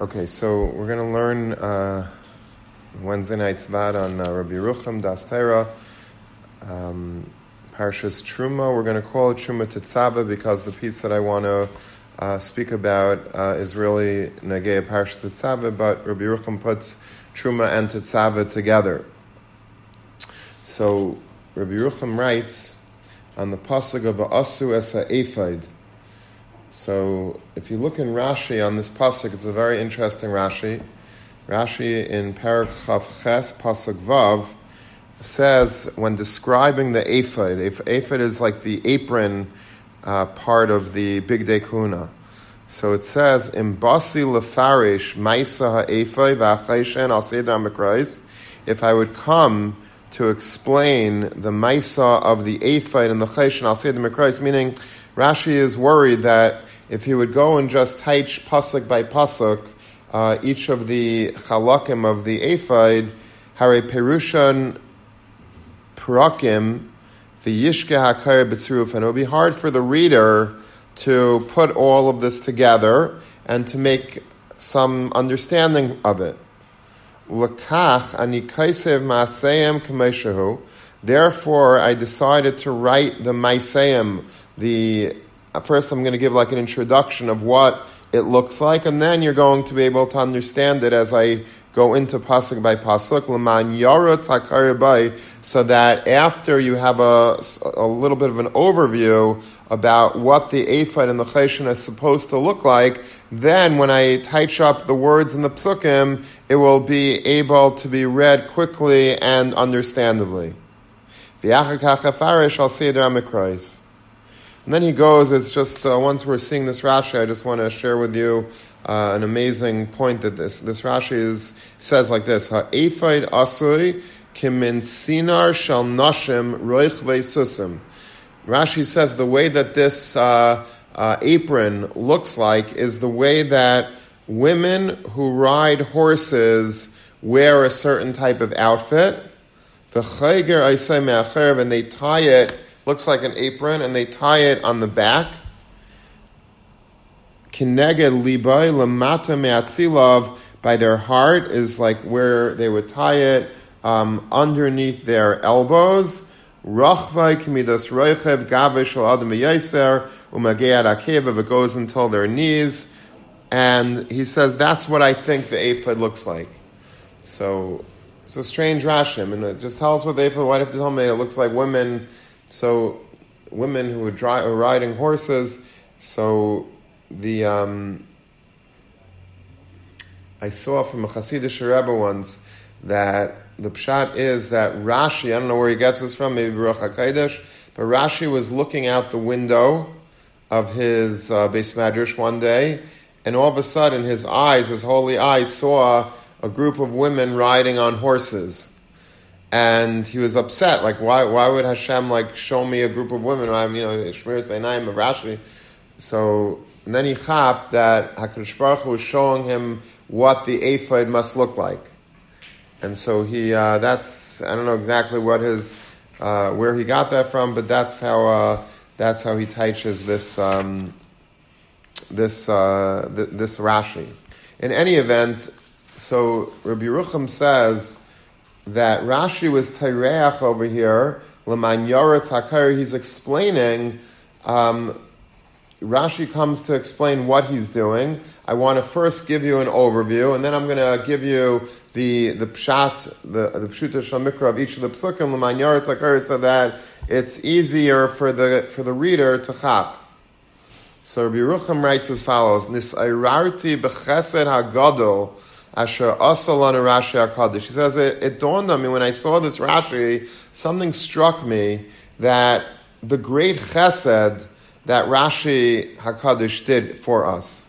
Okay, so we're going to learn uh, Wednesday night's vad on uh, Rabbi Yerucham Das Torah, um, Parshas Truma. We're going to call it Truma Tetzava because the piece that I want to uh, speak about uh, is really Nagea Parshas Tetzava, but Rabbi Yerucham puts Truma and Tetzava together. So Rabbi Yerucham writes on the pasuk of Asu Esa Ephod. So if you look in Rashi on this pasuk, it's a very interesting Rashi. Rashi in Parak Chav Ches pasuk Vav says when describing the ephod, if ephod is like the apron uh, part of the Bigdei Kehuna. So it says, "Imbasi lefarish ma'isa ha'ephod v'achayshen al If I would come to explain the Maisa of the ephod and the Chayshin al seder mikrais, meaning Rashi is worried that if he would go and just teach pasuk by pasuk uh, each of the chalakim of the ephod, hare perushan purakim the yishke hakar b'tzruf, and it would be hard for the reader to put all of this together and to make some understanding of it. Therefore, I decided to write the Maiseim, the first I'm going to give like an introduction of what it looks like, and then you're going to be able to understand it as I go into pasuk by pasuk. Leman yara by, so that after you have a, a little bit of an overview about what the ephod and the cheshin is supposed to look like, then when I touch up the words in the psukim, it will be able to be read quickly and understandably. And then he goes, it's just, uh, once we're seeing this Rashi, I just want to share with you uh, an amazing point that this, this Rashi is, says like this, Ha'ephod asui kimin sinar shal nashim roich ve'susim. Rashi says the way that this uh, uh, apron looks like is the way that women who ride horses wear a certain type of outfit. And they tie it looks like an apron, and they tie it on the back. Kineged libay lamata me'atzilov by their heart is like where they would tie it um, underneath their elbows. Rachvai kamidas roichev gavish adam yaser umagead akev it goes until their knees. And he says that's what I think the ephod looks like. So it's a strange Rashim, and it just tell us what the ephod. Why do you have to tell me it looks like women so women who were, dry, were riding horses, so the um, I saw from a Hasidic Rebbe once that the pshat is that Rashi, I don't know where he gets this from, maybe Baruch HaKadosh, but Rashi was looking out the window of his uh, base one day, and all of a sudden his eyes, his holy eyes, saw a group of women riding on horses and he was upset. Like, why, why would Hashem like show me a group of women? I'm, you know, Shmir Seinayim of Rashi. So and then he chapped that Hakadosh Baruch Hu was showing him what the ephod must look like, and so he uh, that's I don't know exactly what his uh, where he got that from, but that's how uh, that's how he teaches this um, this uh, th- this Rashi. In any event, so Rabbi Yerucham says that Rashi was Taireach over here, Laman Yoretz he's explaining, um, Rashi comes to explain what he's doing. I want to first give you an overview, and then I'm going to give you the the pshat, the the pshuta shamikra of each of the psukim, Laman Yoretz so that it's easier for the for the reader to chap. So Rabbi Yerucham writes as follows: Nis airarti bechesed hagadol Asher Asalan Rashi HaKadosh. He says, it, it dawned on me when I saw this Rashi, something struck me that the great chesed that Rashi HaKadosh did for us.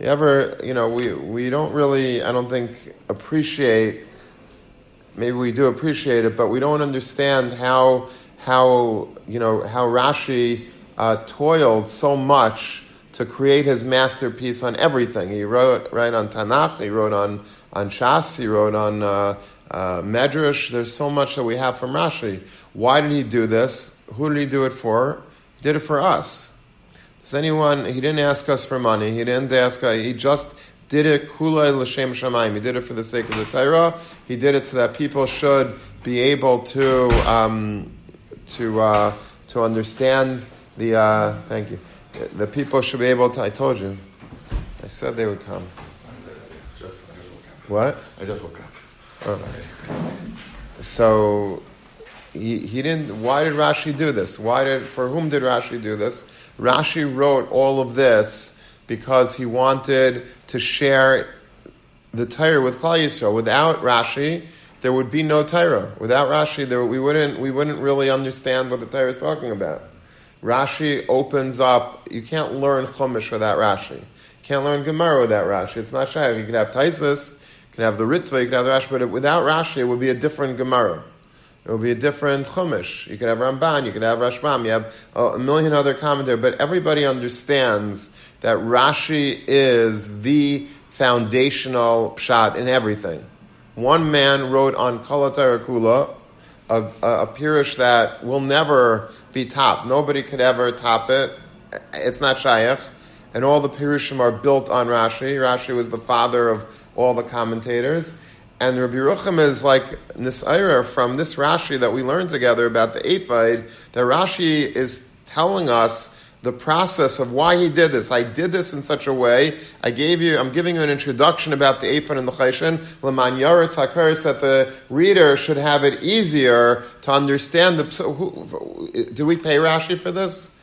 You ever, you know, we, we don't really, I don't think, appreciate, maybe we do appreciate it, but we don't understand how, how you know, how Rashi uh, toiled so much to create his masterpiece on everything. He wrote right on Tanakh, he wrote on, on Shas, he wrote on uh, uh, Medrash. There's so much that we have from Rashi. Why did he do this? Who did he do it for? Did it for us. Does anyone, he didn't ask us for money, he didn't ask, uh, he just did it kulay l'shem shamayim. He did it for the sake of the Torah. He did it so that people should be able to um, to uh, to understand the. Uh, thank you. The people should be able to. I told you. I said they would come. What? I just woke up. Oh. So he, he didn't. Why did Rashi do this? Why did for whom did Rashi do this? Rashi wrote all of this because he wanted to share the Torah with Klal Yisrael. Without Rashi, there would be no Torah. Without Rashi, there, we wouldn't we wouldn't really understand what the Torah is talking about. Rashi opens up. You can't learn Chumash without Rashi. You can't learn Gemara without Rashi. It's not shy. You can have Taisus, you can have the Ritva, you can have the Rashi, but without Rashi, it would be a different Gemara. It would be a different Chumash. You could have Ramban, you could have Rashbam, you have a million other commentaries, but everybody understands that Rashi is the foundational pshat in everything. One man wrote on Kalatara Kula, a, a, a pirish that will never be topped. Nobody could ever top it. It's not shaykh. And all the pirushim are built on Rashi. Rashi was the father of all the commentators. And Rabbi Yerucham is like Nisaira from this Rashi that we learned together about the Ephod, that Rashi is telling us the process of why he did this. I did this in such a way. I gave you, I'm giving you an introduction about the Ephod and the Chayshin, Leman Yaretz HaKuris, that the reader should have it easier to understand the. So who, do we pay Rashi for this?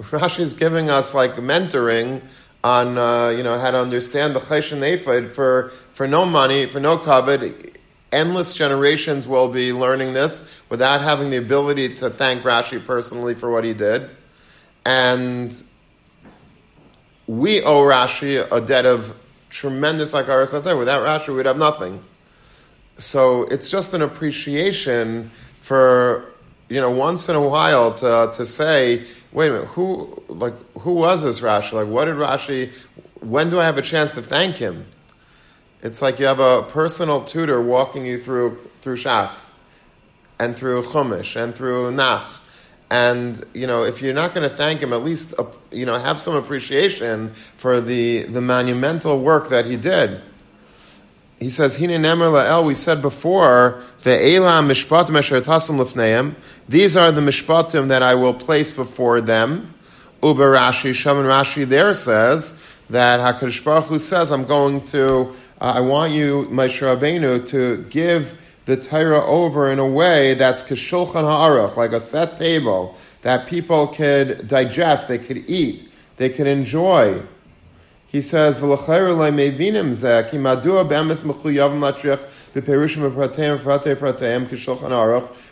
Rashi is giving us like mentoring on uh, you know how to understand the Chayshin Ephod for for no money, for no covet. Endless generations will be learning this without having the ability to thank Rashi personally for what he did. And we owe Rashi a debt of tremendous Akaras Without Rashi, we'd have nothing. So it's just an appreciation for, you know, once in a while to, to say, wait a minute, who, like, who was this Rashi? Like, what did Rashi, when do I have a chance to thank him? It's like you have a personal tutor walking you through, through Shas and through Chumash and through Nas. and you know if you're not going to thank him at least uh, you know have some appreciation for the the monumental work that he did he says hine nemer la'el we said before the elam mishpatim asher tasim lifneim these are the mishpatim that I will place before them uber Rashi Shaman Rashi there says that Hakadosh Baruch Hu says I'm going to uh, I want you Moshe Rabbeinu to give the Torah over in a way that's kishulchan ha'aruch, like a set table that people could digest, they could eat, they could enjoy. He says, "V'lachayr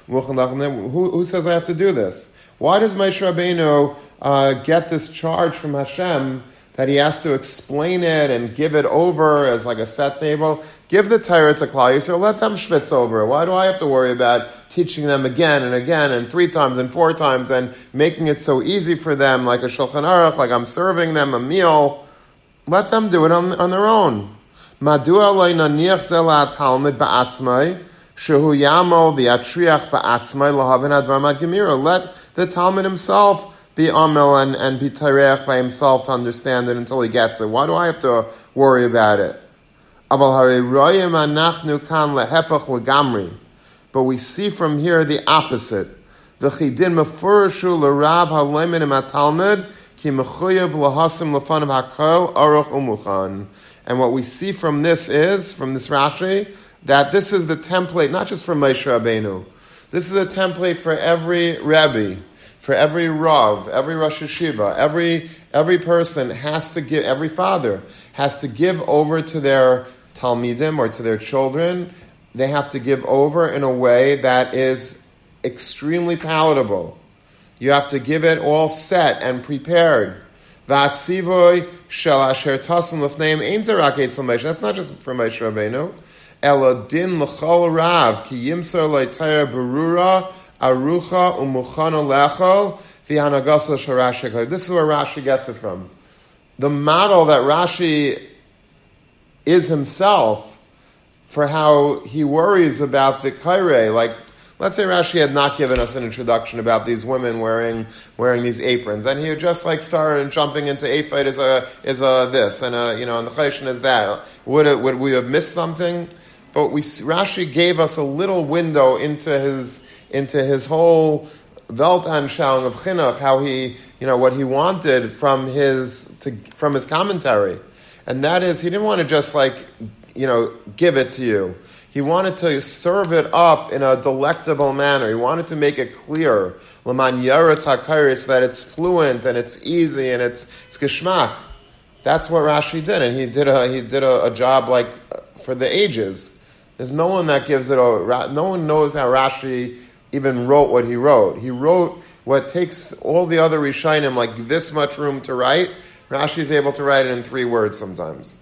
who says I have to do this? Why does Moshe Rabbeinu uh, get this charge from Hashem that he has to explain it and give it over as like a set table. Give the Torah to Klal Yisrael, let them schwitz over it. Why do I have to worry about teaching them again and again and three times and four times and making it so easy for them, like a Shulchan Aruch, like I'm serving them a meal? Let them do it on, on their own. Madua shehu yamo v'yatriach ba'atzmai lahavin advar gemira. Let the Talmud himself be amel and, and be tareach by himself to understand it until he gets it. Why do I have to worry about it? But we see from here the opposite. The chidin mefurishu l'rav halemin im atalmud ki mechuyev lahasim lefanav hakol aruch umuchan. And what we see from this is, from this Rashi, that this is the template, not just for Moshe Rabbeinu. This is a template for every Rebbe for every Rav, every Rosh Hashiva, every, every person has to give, every father has to give over to their Talmidim or to their children. They have to give over in a way that is extremely palatable. You have to give it all set and prepared. That's not just for Moshe Rabbeinu. Elodin l'chol rav ki yimser le'tayr berura arucha umuchana lechol v'hanagasa sharashik. This is where Rashi gets it from. The model that Rashi is himself for how he worries about the kaire, like let's say Rashi had not given us an introduction about these women wearing wearing these aprons, and he had just like started jumping into a fight is a is a this and a you know and the chayshon is that. Would it, would we have missed something? But we Rashi gave us a little window into his into his whole Weltanschauung of chinuch, how he you know what he wanted from his to, from his commentary, and that is he didn't want to just like you know give it to you. He wanted to serve it up in a delectable manner. He wanted to make it clear, Laman HaKairis, that it's fluent and it's easy and it's, it's geschmack. That's what Rashi did, and he did a, he did a, a job like for the ages. There's no one that gives it a, no one knows how Rashi even wrote what he wrote. He wrote what takes all the other Rishonim like this much room to write. Rashi is able to write it in three words sometimes.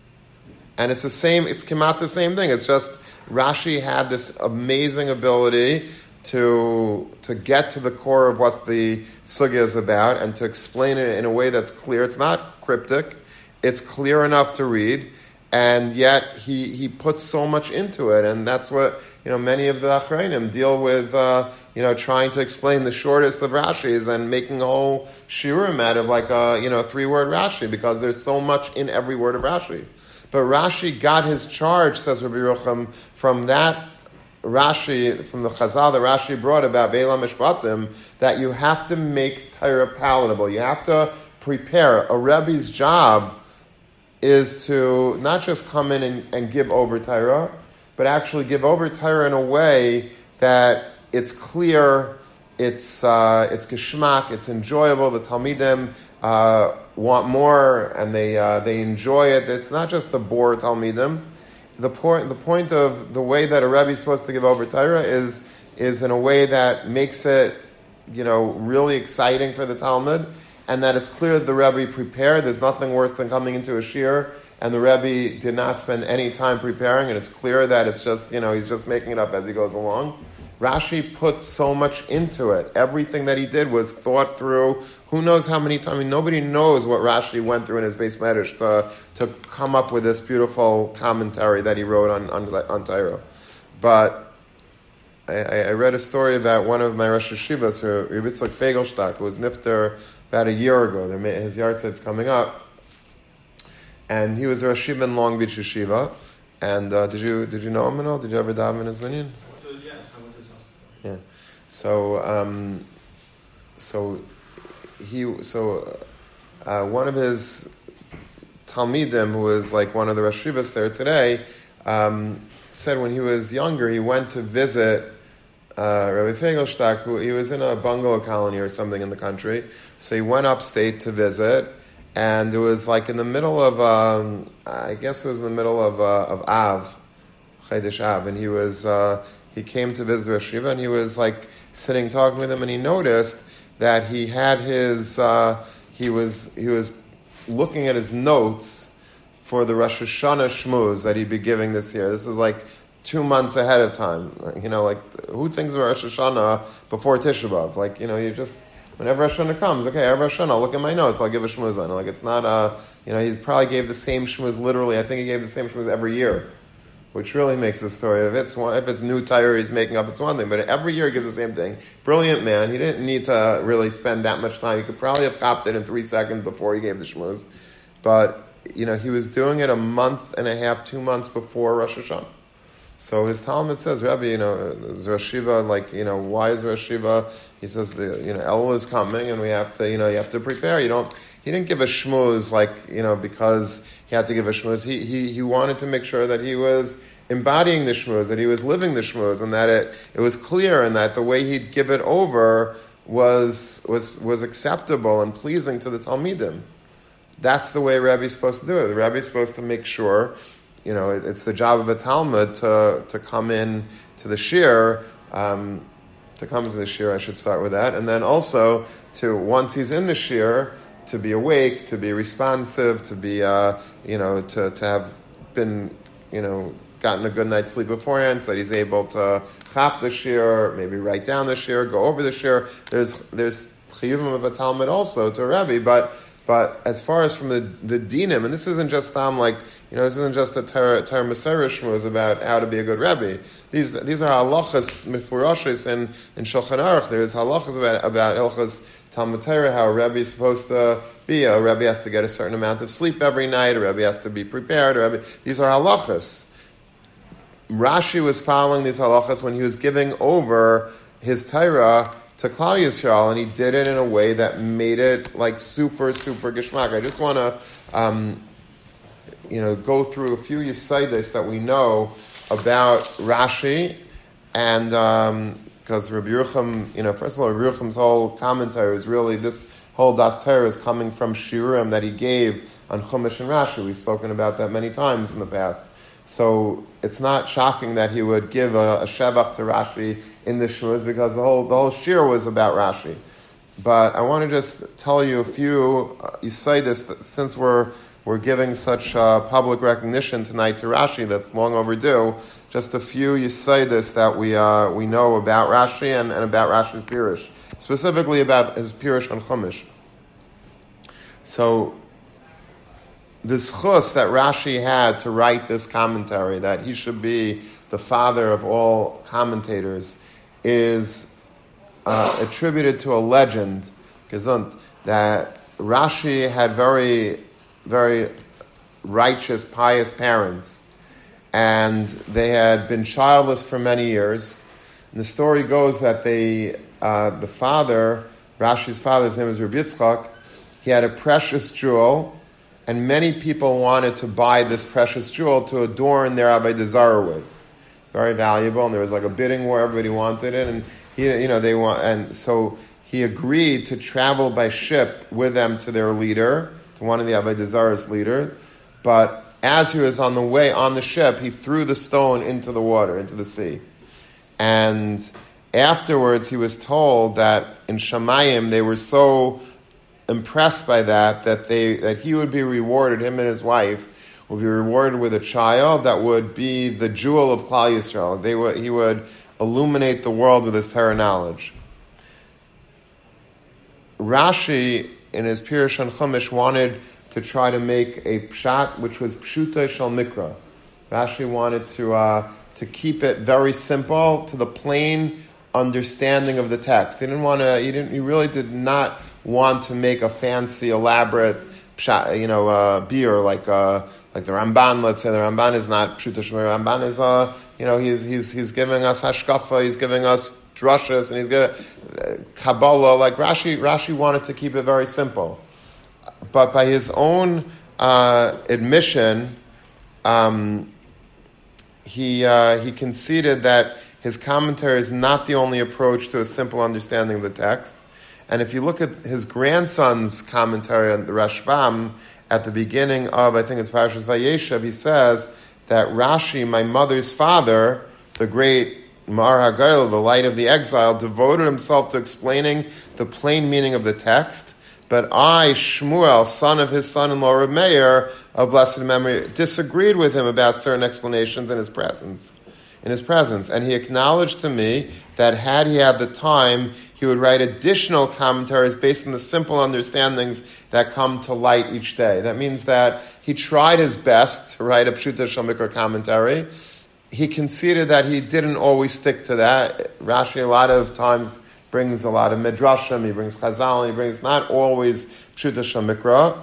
And it's the same, it's come out the same thing. It's just Rashi had this amazing ability to, to get to the core of what the sugya is about and to explain it in a way that's clear. It's not cryptic, it's clear enough to read, and yet he, he puts so much into it, and that's what you know many of the Achrayim deal with. Uh, you know, trying to explain the shortest of Rashi's and making a whole shiurim out of like a you know three word Rashi because there's so much in every word of Rashi. But Rashi got his charge, says Rabbi Yerucham, from that Rashi, from the Chazal that Rashi brought about Beila Mishpatim, that you have to make Torah palatable. You have to prepare. A Rebbe's job is to not just come in and, and give over Torah, but actually give over Torah in a way that it's clear, it's, uh, it's geschmack, it's enjoyable, the Talmidim uh, want more and they, uh, they enjoy it. It's not just the bore Talmidim. The point, the point of the way that a Rebbe is supposed to give over Torah is, is in a way that makes it, you know, really exciting for the Talmud, and that it's clear that the Rebbe prepared. There's nothing worse than coming into a shir and the Rebbe did not spend any time preparing, and it's clear that it's just, you know, he's just making it up as he goes along. Rashi put so much into it. Everything that he did was thought through. Who knows how many times? I mean, nobody knows what Rashi went through in his base medrash to, to come up with this beautiful commentary that he wrote on, on, on Torah. But I, I, read a story about one of my Rosh Hashivas, Yitzchak Feigelstock, who was nifter about a year ago. His yahrzeit coming up. And he was a Rosh in Long Beach Yeshiva. And uh, did you did you know him at all? Did you ever dive in his minion? Yeah. So, um, so he, so uh, one of his talmidim, who is like one of the Rashivas there today, um, said when he was younger, he went to visit uh, Rabbi Feigelstock, who he was in a bungalow colony or something in the country. So he went upstate to visit, and it was like in the middle of, um, I guess it was in the middle of uh, of Av, Chedesh Av, and he was uh, he came to visit the Rosh and he was like sitting talking with him, and he noticed that he had his uh, he was he was looking at his notes for the Rosh Hashanah shmuz that he'd be giving this year. This is like two months ahead of time. You know, like who thinks of Rosh Hashanah before Tisha B'av? Like you know, you just whenever Hashanah comes, okay, every Hashanah, I'll look at my notes, I'll give a shmuz on. Like it's not a, you know, he probably gave the same shmuz literally. I think he gave the same shmuz every year which really makes the story of it's one, if it's new tire he's making up, it's one thing. But every year he gives the same thing. Brilliant man. He didn't need to really spend that much time. He could probably have copped it in three seconds before he gave the shmuz. But you know, he was doing it a month and a half, two months before Rosh Hashanah. So his Talmud says, Rabbi, you know, Hashiva, like, you know, why is Rosh Hashiva? He says, you know, El is coming and we have to, you know, you have to prepare. You don't, he didn't give a shmooze like, you know, because he had to give a shmooze. He, he, he wanted to make sure that he was embodying the shmooze, that he was living the shmooze, and that it, it was clear and that the way he'd give it over was, was, was acceptable and pleasing to the Talmidim. That's the way Rabbi's supposed to do it. The Rabbi's supposed to make sure, you know, it, it's the job of a Talmud to, to come in to the shir, um, to come into the shir, I should start with that, and then also to, once he's in the shir, to be awake, to be responsive, to be, uh, you know, to, to have been, you know, gotten a good night's sleep beforehand, so that he's able to chap the shir, maybe write down the shir, go over the shir. There's there's chiyuvim of a Talmud also to a but But as far as from the, the dinim, and this isn't just um, like, you know, this isn't just a Torah Maserish was about how to be a good rabbi. These, these are halachas mifurashis in, in Shulchan Aruch. There's halachas about, about halachas Talmud Torah, how a rabbi is supposed to be. A rabbi has to get a certain amount of sleep every night. A rabbi has to be prepared. A rabbi, these are halachas. Rashi was following these halachas when he was giving over his Torah to Klal Yisrael, and he did it in a way that made it like super, super gishmak. I just want to, um, you know, go through a few yisaidis that we know about Rashi, and because um, Rabbi Yerucham, you know, first of all, Rabbi Yerucham's whole commentary is really this whole Das Torah is coming from Shiurim that he gave on Chumash and Rashi. We've spoken about that many times in the past. So it's not shocking that he would give a, a Shevach to Rashi in the Shmuz because the whole, the whole Shir was about Rashi. But I want to just tell you a few, uh, this since we're, we're giving such uh, public recognition tonight to Rashi that's long overdue, just a few this that we, uh, we know about Rashi and, and about Rashi's Pirish, specifically about his Pirish on Chumash. So this chus that Rashi had to write this commentary, that he should be the father of all commentators, is uh, attributed to a legend, gesund, that Rashi had very, very righteous, pious parents, and they had been childless for many years. And the story goes that they, uh, the father, Rashi's father's name is Rabbi Yitzchak, he had a precious jewel and many people wanted to buy this precious jewel to adorn their Avodah Zarah with. Very valuable, and there was like a bidding war. Everybody wanted it, and he, you know, they want, and so he agreed to travel by ship with them to their leader, to one of the Avodah Zarah's leader. But as he was on the way on the ship, he threw the stone into the water, into the sea, and afterwards he was told that in Shemayim they were so impressed by that, that, they, that he would be rewarded, him and his wife, would be rewarded with a child that would be the jewel of Klal Yisrael. They would, he would illuminate the world with his Torah knowledge. Rashi, in his Pirush on Chumash, wanted to try to make a pshat which was pshuta shal mikra. Rashi wanted to, uh, to keep it very simple, to the plain understanding of the text. He didn't want to, he, didn't, he really did not want to make a fancy, elaborate, pshat. you know, uh, beer like uh, like the Ramban. Let's say the Ramban is not Pshuta Shemir. Ramban is, uh, you know, he's he's he's giving us hashkafa. He's giving us drushes, and he's giving uh, Kabbalah. Like Rashi, Rashi wanted to keep it very simple, but by his own uh, admission, um, he uh, he conceded that his commentary is not the only approach to a simple understanding of the text. And if you look at his grandson's commentary on the Rashbam at the beginning of, I think it's Parashas Vayeshev, he says that Rashi, my mother's father, the great Meor HaGolah, the light of the exile, devoted himself to explaining the plain meaning of the text. But I, Shmuel, son of his son-in-law Reb Meir, of blessed memory, disagreed with him about certain explanations in his presence. In his presence, and he acknowledged to me that had he had the time, he would write additional commentaries based on the simple understandings that come to light each day. That means that he tried his best to write a Pshuta Shomikra commentary. He conceded that he didn't always stick to that. Rashi a lot of times brings a lot of midrashim, he brings chazal, he brings not always Pshuta Shomikra,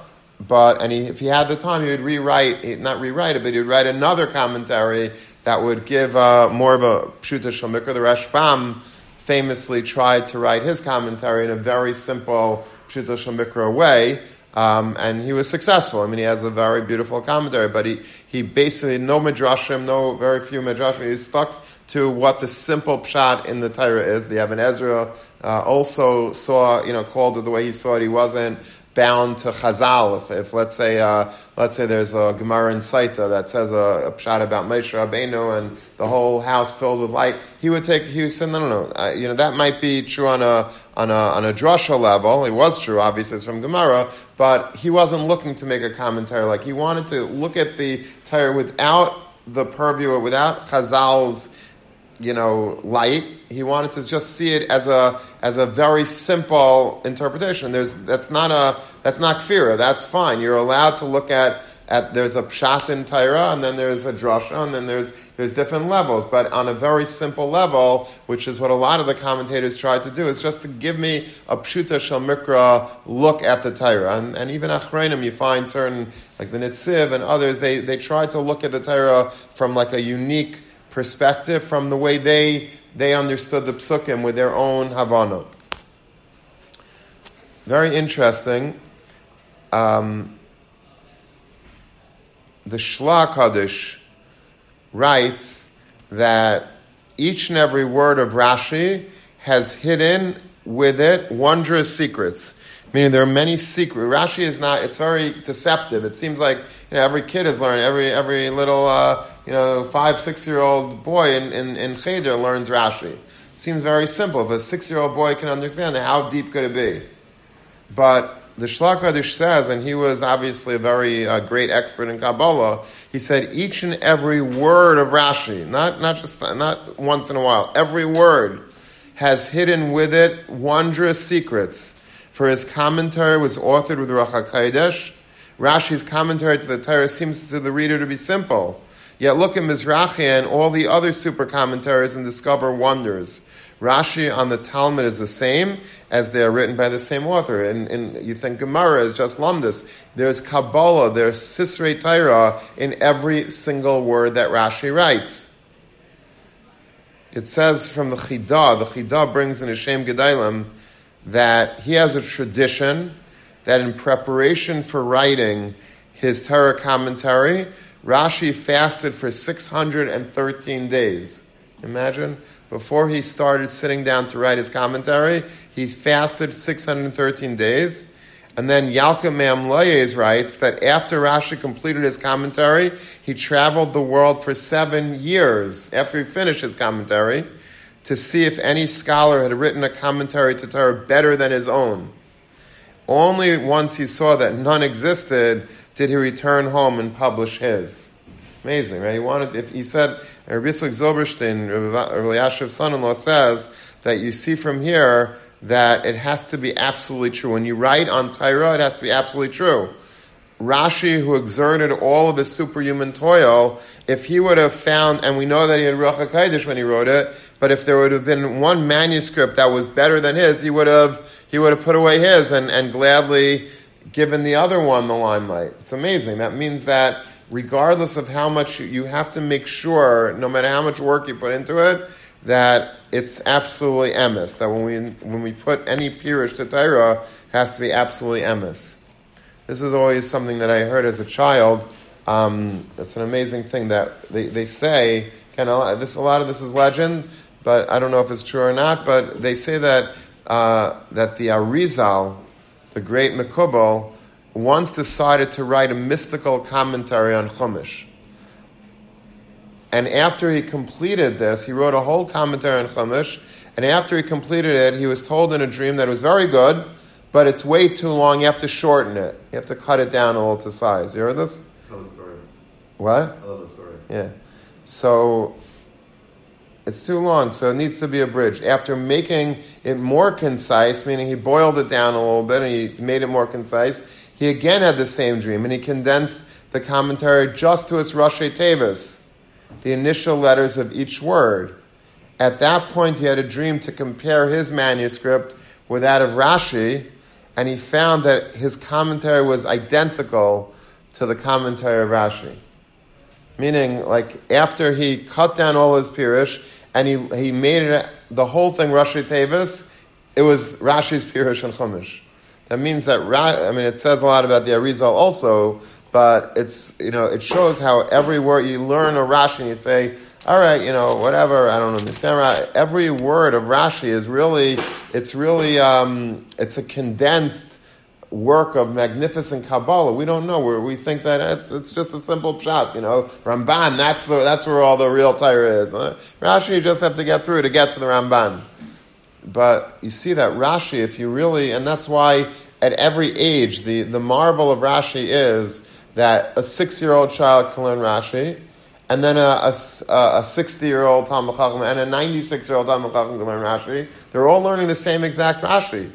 but and he, if he had the time, he would rewrite, not rewrite it, but he would write another commentary that would give uh, more of a Pshuta Shomikra. The Rashbam famously tried to write his commentary in a very simple Pshuto Shemikra way, um, and he was successful. I mean, he has a very beautiful commentary, but he, he basically, no midrashim, no very few midrashim, he stuck to what the simple pshat in the Torah is. The Even Ezra uh, also saw, you know, called it the way he saw it. He wasn't bound to Chazal. If, if let's say uh, let's say there's a Gemara in Sotah that says a, a pshat about Moshe Rabbeinu and the whole house filled with light, he would take he would say no no no uh, you know that might be true on a on a on a drasha level. It was true, obviously it's from Gemara, but he wasn't looking to make a commentary. Like he wanted to look at the Torah without the purview, or without Chazal's you know, light. He wanted to just see it as a as a very simple interpretation. There's that's not a that's not kfira. That's fine. You're allowed to look at at there's a pshat in Torah, and then there's a drasha, and then there's there's different levels. But on a very simple level, which is what a lot of the commentators try to do, is just to give me a pshuta shel mikra look at the Torah. And, and even achreinim, you find certain like the Netziv and others, they they try to look at the Torah from like a unique perspective, from the way they they understood the psukim with their own havana. Very interesting. Um, the Shlah HaKadosh writes that each and every word of Rashi has hidden with it wondrous secrets. Meaning there are many secrets. Rashi is not, it's very deceptive. It seems like you know, every kid has learned, every, every little, uh, you know, five, six year old boy in, in, in Cheder learns Rashi. It seems very simple. If a six year old boy can understand it, how deep could it be? But the Shlah HaKadosh says, and he was obviously a very uh, great expert in Kabbalah, he said each and every word of Rashi, not, not just not once in a while, every word has hidden with it wondrous secrets. For his commentary was authored with Ruach HaKodesh. Rashi's commentary to the Torah seems to the reader to be simple. Yet look at Mizrahi and all the other super commentaries and discover wonders. Rashi on the Talmud is the same as they are written by the same author. And, and you think Gemara is just Lumdus. There's Kabbalah, there's Sisrei Torah in every single word that Rashi writes. It says from the Chidah, the Chidah brings in Shem HaGedolim that he has a tradition that in preparation for writing his Torah commentary, Rashi fasted for 613 days. Imagine before he started sitting down to write his commentary, he fasted 613 days. And then Yalka Mamlayes writes that after Rashi completed his commentary, he traveled the world for seven years after he finished his commentary to see if any scholar had written a commentary to Torah better than his own. Only once he saw that none existed did he return home and publish his. Amazing, right? He wanted, if he said, Rabbi Zilberstein, Rabbi Yashiv's son-in-law says that you see from here that it has to be absolutely true. When you write on Torah, it has to be absolutely true. Rashi, who exerted all of his superhuman toil, if he would have found, and we know that he had Ruach HaKodesh when he wrote it, but if there would have been one manuscript that was better than his, he would have, he would have put away his and, and gladly given the other one the limelight. It's amazing. That means that regardless of how much you have to make sure, no matter how much work you put into it, that it's absolutely emes. That when we when we put any pirish to Torah, it has to be absolutely emes. This is always something that I heard as a child. Um, it's an amazing thing that they, they say. Can this a lot of this is legend, but I don't know if it's true or not. But they say that uh, that the Arizal, the great Mekubal, once decided to write a mystical commentary on Chumash. And after he completed this, he wrote a whole commentary on Chumash. And after he completed it, he was told in a dream that it was very good, but it's way too long. You have to shorten it. You have to cut it down a little to size. You heard this? I love the story. What? I love the story. Yeah. So it's too long, so it needs to be abridged. After making it more concise, meaning he boiled it down a little bit and he made it more concise, he again had the same dream, and he condensed the commentary just to its Rashi Tevis, the initial letters of each word. At that point, he had a dream to compare his manuscript with that of Rashi, and he found that his commentary was identical to the commentary of Rashi. Meaning, like, after he cut down all his Pirish, and he, he made it, the whole thing Rashi Tevis, it was Rashi's Pirish and Chumash. That means that I mean it says a lot about the Arizal also, but it's you know it shows how every word you learn a Rashi and you say, all right, you know whatever I don't understand. Every word of Rashi is really it's really um, it's a condensed work of magnificent Kabbalah. We don't know where we think that it's, it's just a simple shot, you know. Ramban, that's the, that's where all the real Torah is. Huh? Rashi, you just have to get through to get to the Ramban. But you see that Rashi, if you really, and that's why at every age, the, the marvel of Rashi is that a six year old child can learn Rashi, and then a, a, a 60 year old Talmud Chacham and a 96 year old Talmud Chacham can learn Rashi. They're all learning the same exact Rashi.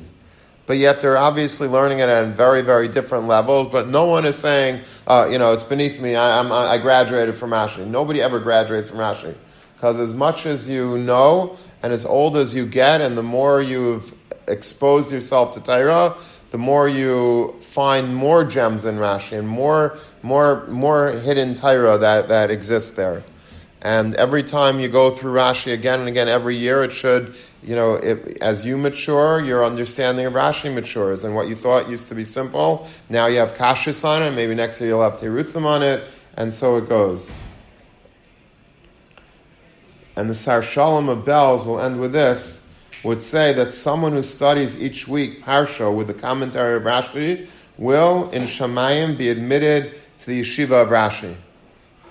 But yet they're obviously learning it at very, very different levels. But no one is saying, uh, you know, it's beneath me. I, I'm, I graduated from Rashi. Nobody ever graduates from Rashi. Because as much as you know and as old as you get, and the more you've exposed yourself to Torah, the more you find more gems in Rashi and more, more, more hidden Torah that, that exists there. And every time you go through Rashi again and again every year, it should, you know, it, as you mature, your understanding of Rashi matures. And what you thought used to be simple, now you have kashis on it, maybe next year you'll have terutzim on it, and so it goes. And the Sar Shalom of Belz will end with this would say that someone who studies each week Parsha with the commentary of Rashi will, in Shamayim, be admitted to the yeshiva of Rashi.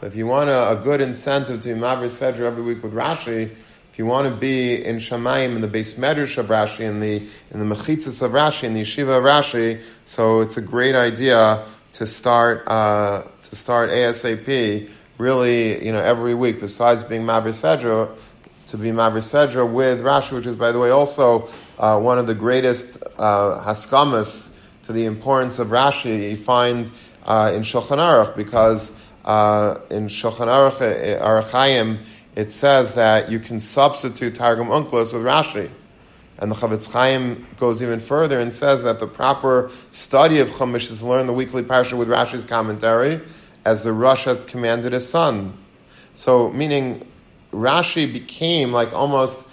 If you want a, a good incentive to be Mavri Sedra every week with Rashi, if you want to be in Shamayim, in the base medrash of Rashi, in the in the mechitzas of Rashi, in the yeshiva of Rashi, so it's a great idea to start uh, to start ASAP. Really, you know, every week. Besides being Mavri Sedra, to be Mavri Sedra with Rashi, which is, by the way, also uh, one of the greatest uh, haskamas to the importance of Rashi you find uh, in Shulchan Aruch, because uh, in Shulchan Aruch, uh, it says that you can substitute Targum Onkelos with Rashi. And the Chafetz Chaim goes even further and says that the proper study of Chumash is to learn the weekly parsha with Rashi's commentary, as the Rosh had commanded his son. So, meaning Rashi became like almost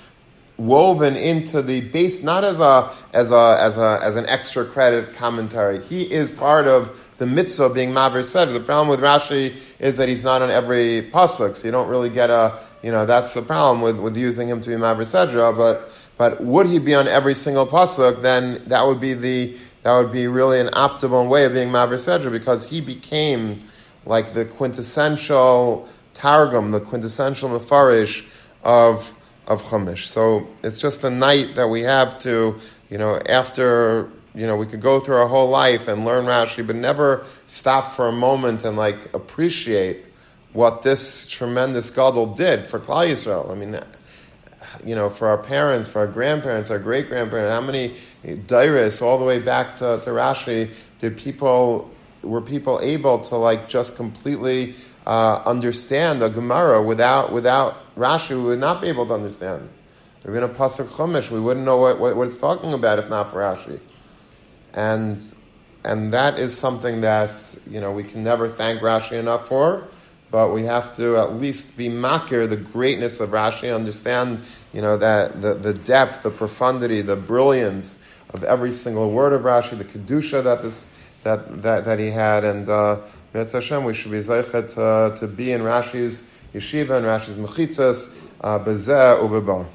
woven into the base, not as a as a as a as an extra credit commentary. He is part of the mitzvah being Maver said. The problem with Rashi is that he's not on every pasuk, so you don't really get a you know that's the problem with, with using him to be Maver Sedra. But but would he be on every single pasuk? Then that would be the that would be really an optimal way of being Maver Sedra because he became like the quintessential Targum, the quintessential Mefarish of, of Chumash. So it's just a night that we have to, you know, after, you know, we could go through our whole life and learn Rashi, but never stop for a moment and like appreciate what this tremendous Gadol did for Klal Yisrael. I mean, you know, for our parents, for our grandparents, our great grandparents, how many dairis all the way back to, to Rashi did people were people able to like just completely uh, understand the Gemara without, without Rashi, we would not be able to understand. Going to pasuk Chumash, we wouldn't know what, what, what, it's talking about if not for Rashi. And, and that is something that, you know, we can never thank Rashi enough for, but we have to at least be makir, the greatness of Rashi, understand, you know, that the, the depth, the profundity, the brilliance of every single word of Rashi, the kedusha that this, that, that, that he had, and, uh, Hashem, we should be zeichet uh, to be in Rashi's yeshiva and Rashi's mechitzas, uh, bezeh ubeba.